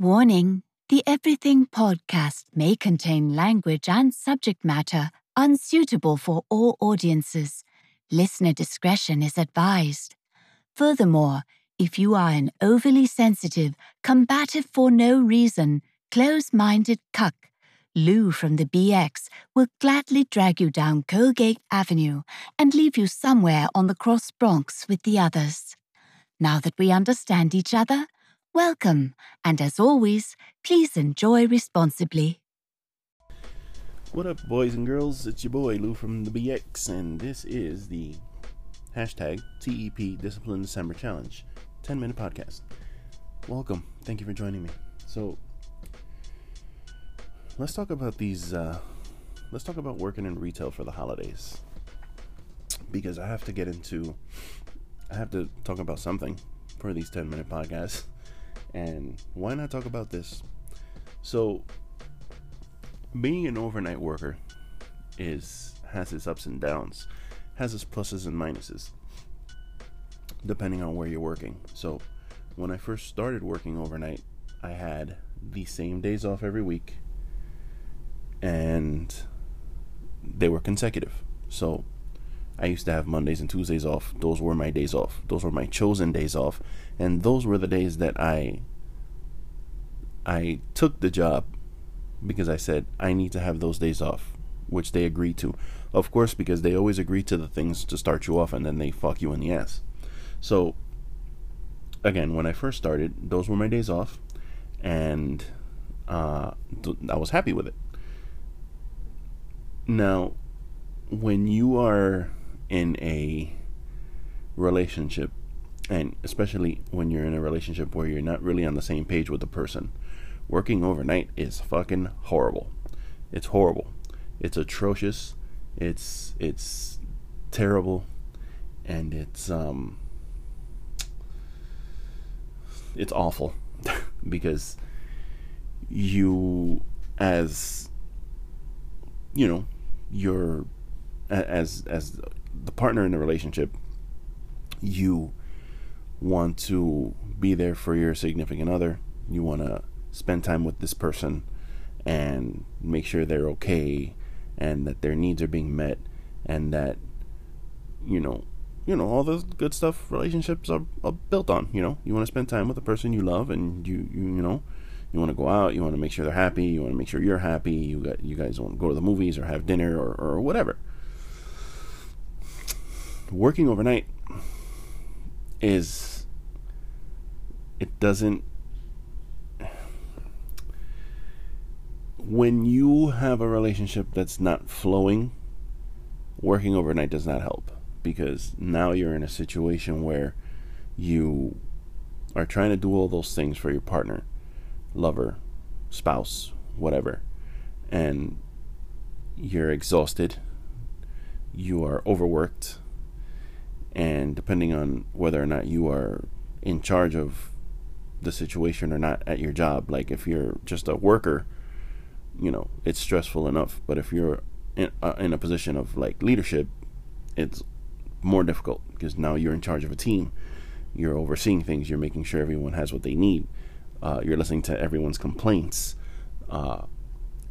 Warning The Everything podcast may contain language and subject matter unsuitable for all audiences. Listener discretion is advised. Furthermore, if you are an overly sensitive, combative for no reason, close minded cuck, Lou from the BX will gladly drag you down Colgate Avenue and leave you somewhere on the Cross Bronx with the others. Now that we understand each other, welcome, and as always, please enjoy responsibly. What up, boys and girls? It's your boy Lou from the BX, and this is the hashtag TEP Discipline December Challenge 10 minute podcast. Welcome. Thank you for joining me. So, let's talk about these. Uh, let's talk about working in retail for the holidays because I have to get into. I have to talk about something for these 10 minute podcasts. And why not talk about this? So, being an overnight worker is has its ups and downs, has its pluses and minuses, depending on where you're working. So, when I first started working overnight, I had the same days off every week, and they were consecutive. So, I used to have Mondays and Tuesdays off. Those were my days off. Those were my chosen days off, and those were the days that I I took the job because I said I need to have those days off, which they agreed to. Of course, because they always agree to the things to start you off and then they fuck you in the ass. So, again, when I first started, those were my days off, and uh, I was happy with it. Now, when you are in a relationship, and especially when you're in a relationship where you're not really on the same page with the person, working overnight is fucking horrible. It's horrible. It's atrocious. It's it's terrible and it's um it's awful because you as you know you're as as the partner in the relationship you want to be there for your significant other. You want to spend time with this person and make sure they're okay and that their needs are being met and that you know you know all the good stuff relationships are, are built on you know. You want to spend time with the person you love and you you, you know. You want to go out you want to make sure they're happy you want to make sure you're happy you got you guys want to go to the movies or have dinner or, or whatever working overnight is it doesn't when you have a relationship that's not flowing, working overnight does not help because now you're in a situation where you are trying to do all those things for your partner, lover, spouse, whatever, and you're exhausted, you are overworked, and depending on whether or not you are in charge of the situation or not at your job, like if you're just a worker you know it's stressful enough. But if you're in, uh, in a position of like leadership it's more difficult because now you're in charge of a team. You're overseeing things. You're making sure everyone has what they need. Uh, you're listening to everyone's complaints. Uh,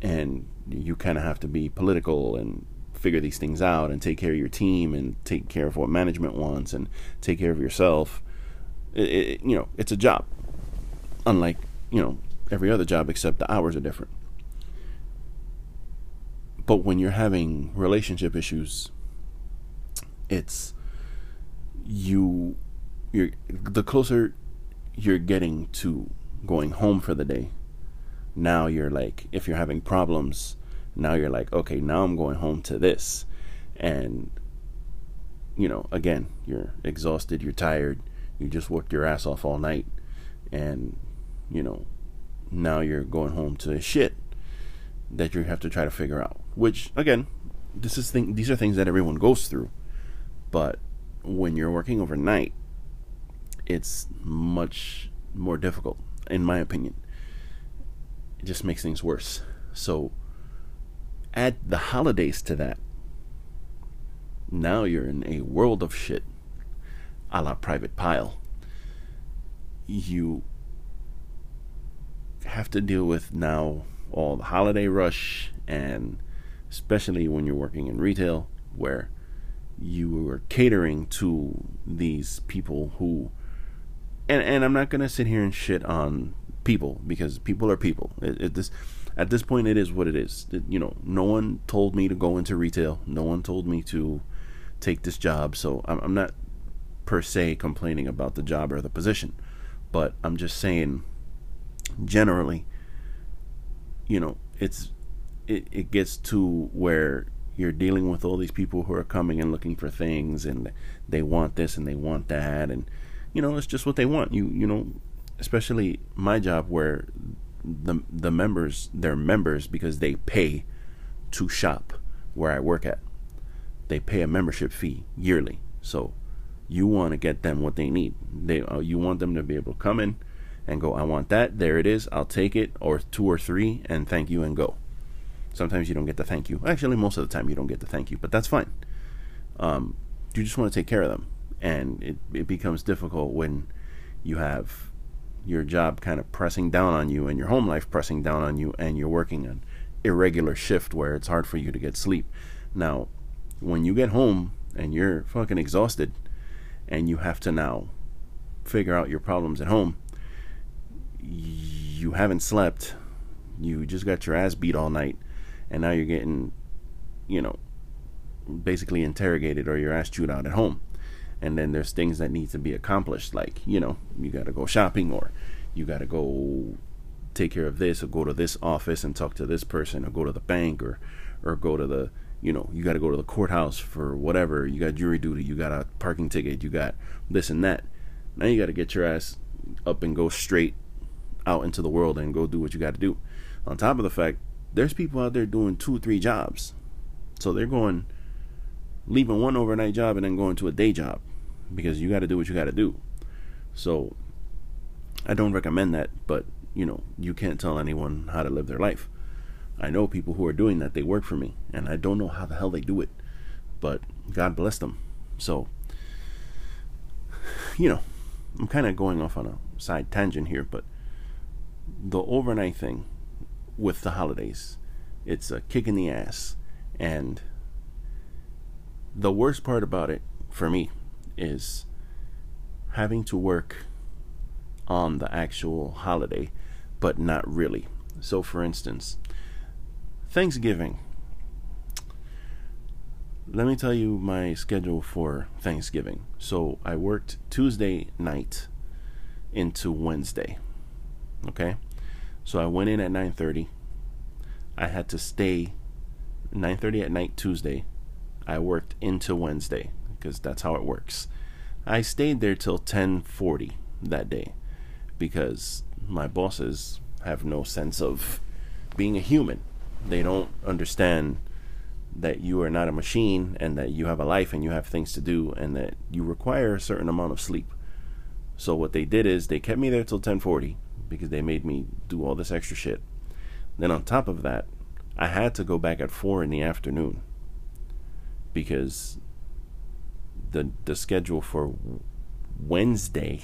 and you kind of have to be political and figure these things out and take care of your team and take care of what management wants and take care of yourself it, it, you know it's a job unlike you know every other job except the hours are different but when you're having relationship issues, it's you you're the closer you're getting to going home for the day. Now you're like if you're having problems, now you're like, okay, now I'm going home to this. And you know, again, you're exhausted, you're tired, you just worked your ass off all night and you know, now you're going home to shit that you have to try to figure out. Which again, this is thing these are things that everyone goes through. But when you're working overnight, it's much more difficult, in my opinion. It just makes things worse. So add the holidays to that. Now you're in a world of shit. A la private Pyle. You have to deal with now all the holiday rush and especially when you're working in retail where you are catering to these people who and and I'm not gonna sit here and shit on people because people are people. It, it, this at this point, it is what it is. You know, no one told me to go into retail. No one told me to take this job. So I'm, I'm not per se complaining about the job or the position, but I'm just saying generally, you know, it's it, it gets to where you're dealing with all these people who are coming and looking for things and they want this and they want that and you know it's just what they want you you know especially my job where the the members they're members because they pay to shop where I work at. They pay a membership fee yearly. So you want to get them what they need. They uh, you want them to be able to come in and go, I want that. There it is. I'll take it, or two or three, and thank you and go. Sometimes you don't get the thank you. Actually, most of the time you don't get the thank you, but that's fine. Um, you just want to take care of them, and it it becomes difficult when you have your job kind of pressing down on you and your home life pressing down on you and you're working an irregular shift where it's hard for you to get sleep. Now, when you get home and you're fucking exhausted and you have to now figure out your problems at home, you haven't slept, you just got your ass beat all night, and now you're getting, you know, basically interrogated or your ass chewed out at home and then there's things that need to be accomplished like you know you got to go shopping or you got to go take care of this or go to this office and talk to this person or go to the bank or or go to the you know you got to go to the courthouse for whatever. You got jury duty you got a parking ticket you got this and that. Now you got to get your ass up and go straight out into the world and go do what you got to do. On top of the fact there's people out there doing two three jobs. So they're going leaving one overnight job and then going to a day job because you got to do what you got to do. So I don't recommend that, but you know, you can't tell anyone how to live their life. I know people who are doing that, they work for me, and I don't know how the hell they do it, but God bless them. So, you know, I'm kind of going off on a side tangent here, but the overnight thing with the holidays, it's a kick in the ass. And the worst part about it for me is having to work on the actual holiday, but not really. So, for instance, Thanksgiving. Let me tell you my schedule for Thanksgiving. So, I worked Tuesday night into Wednesday. Okay? So, I went in at 9:30. I had to stay 9:30 at night Tuesday I worked into Wednesday because that's how it works. I stayed there till 10:40 that day because my bosses have no sense of being a human. They don't understand that you are not a machine and that you have a life and you have things to do and that you require a certain amount of sleep. So what they did is they kept me there till 10:40 because they made me do all this extra shit. Then on top of that, I had to go back at 4 in the afternoon because the the schedule for Wednesday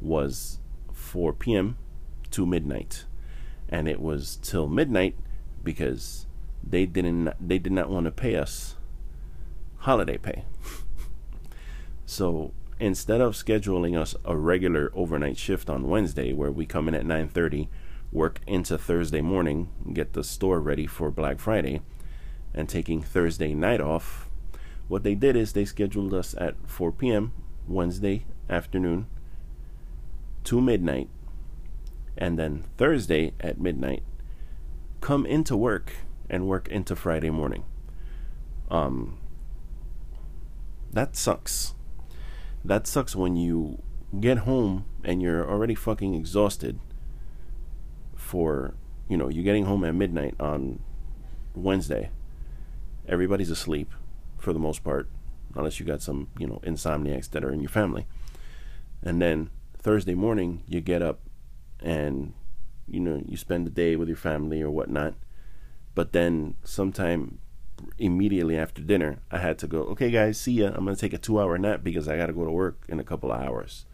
was 4 p.m. to midnight, and it was till midnight because they didn't they did not want to pay us holiday pay. so instead of scheduling us a regular overnight shift on Wednesday where we come in at 9:30, work into Thursday morning, get the store ready for Black Friday, and taking Thursday night off what they did is they scheduled us at 4 p.m. Wednesday afternoon to midnight, and then Thursday at midnight, come into work and work into Friday morning. Um, that sucks. That sucks when you get home and you're already fucking exhausted for, you know, you're getting home at midnight on Wednesday. Everybody's asleep for the most part, unless you got some, you know, insomniacs that are in your family. And then Thursday morning, you get up and, you know, you spend the day with your family or whatnot. But then sometime immediately after dinner, I had to go, okay, guys, see ya. I'm going to take a two hour nap because I got to go to work in a couple of hours.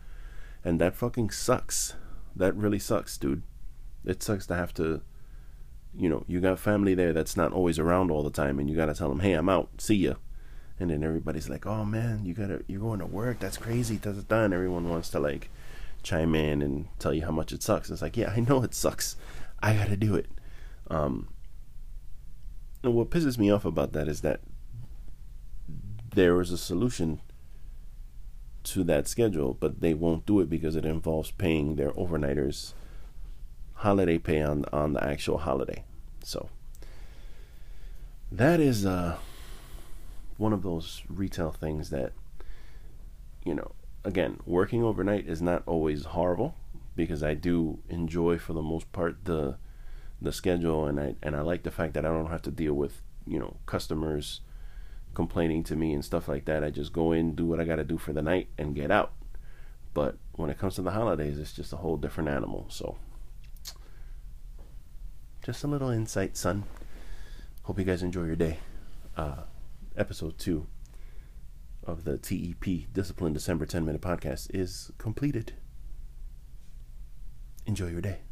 And that fucking sucks. That really sucks, dude. It sucks to have to, you know, you got family there that's not always around all the time, and you got to tell them, hey, I'm out, see ya. And then everybody's like, oh man, you gotta, you're going to work, that's crazy, da da. And everyone wants to like chime in and tell you how much it sucks. It's like, yeah, I know it sucks. I gotta do it. Um, and what pisses me off about that is that there is a solution to that schedule, but they won't do it because it involves paying their overnighters holiday pay on on the actual holiday. So that is uh one of those retail things that you know, again, working overnight is not always horrible because I do enjoy for the most part the the schedule and I and I like the fact that I don't have to deal with, you know, customers complaining to me and stuff like that. I just go in, do what I got to do for the night, and get out. But when it comes to the holidays, it's just a whole different animal. So, just a little insight, son. Hope you guys enjoy your day. Uh, episode two of the TEP Discipline December 10 minute podcast is completed. Enjoy your day.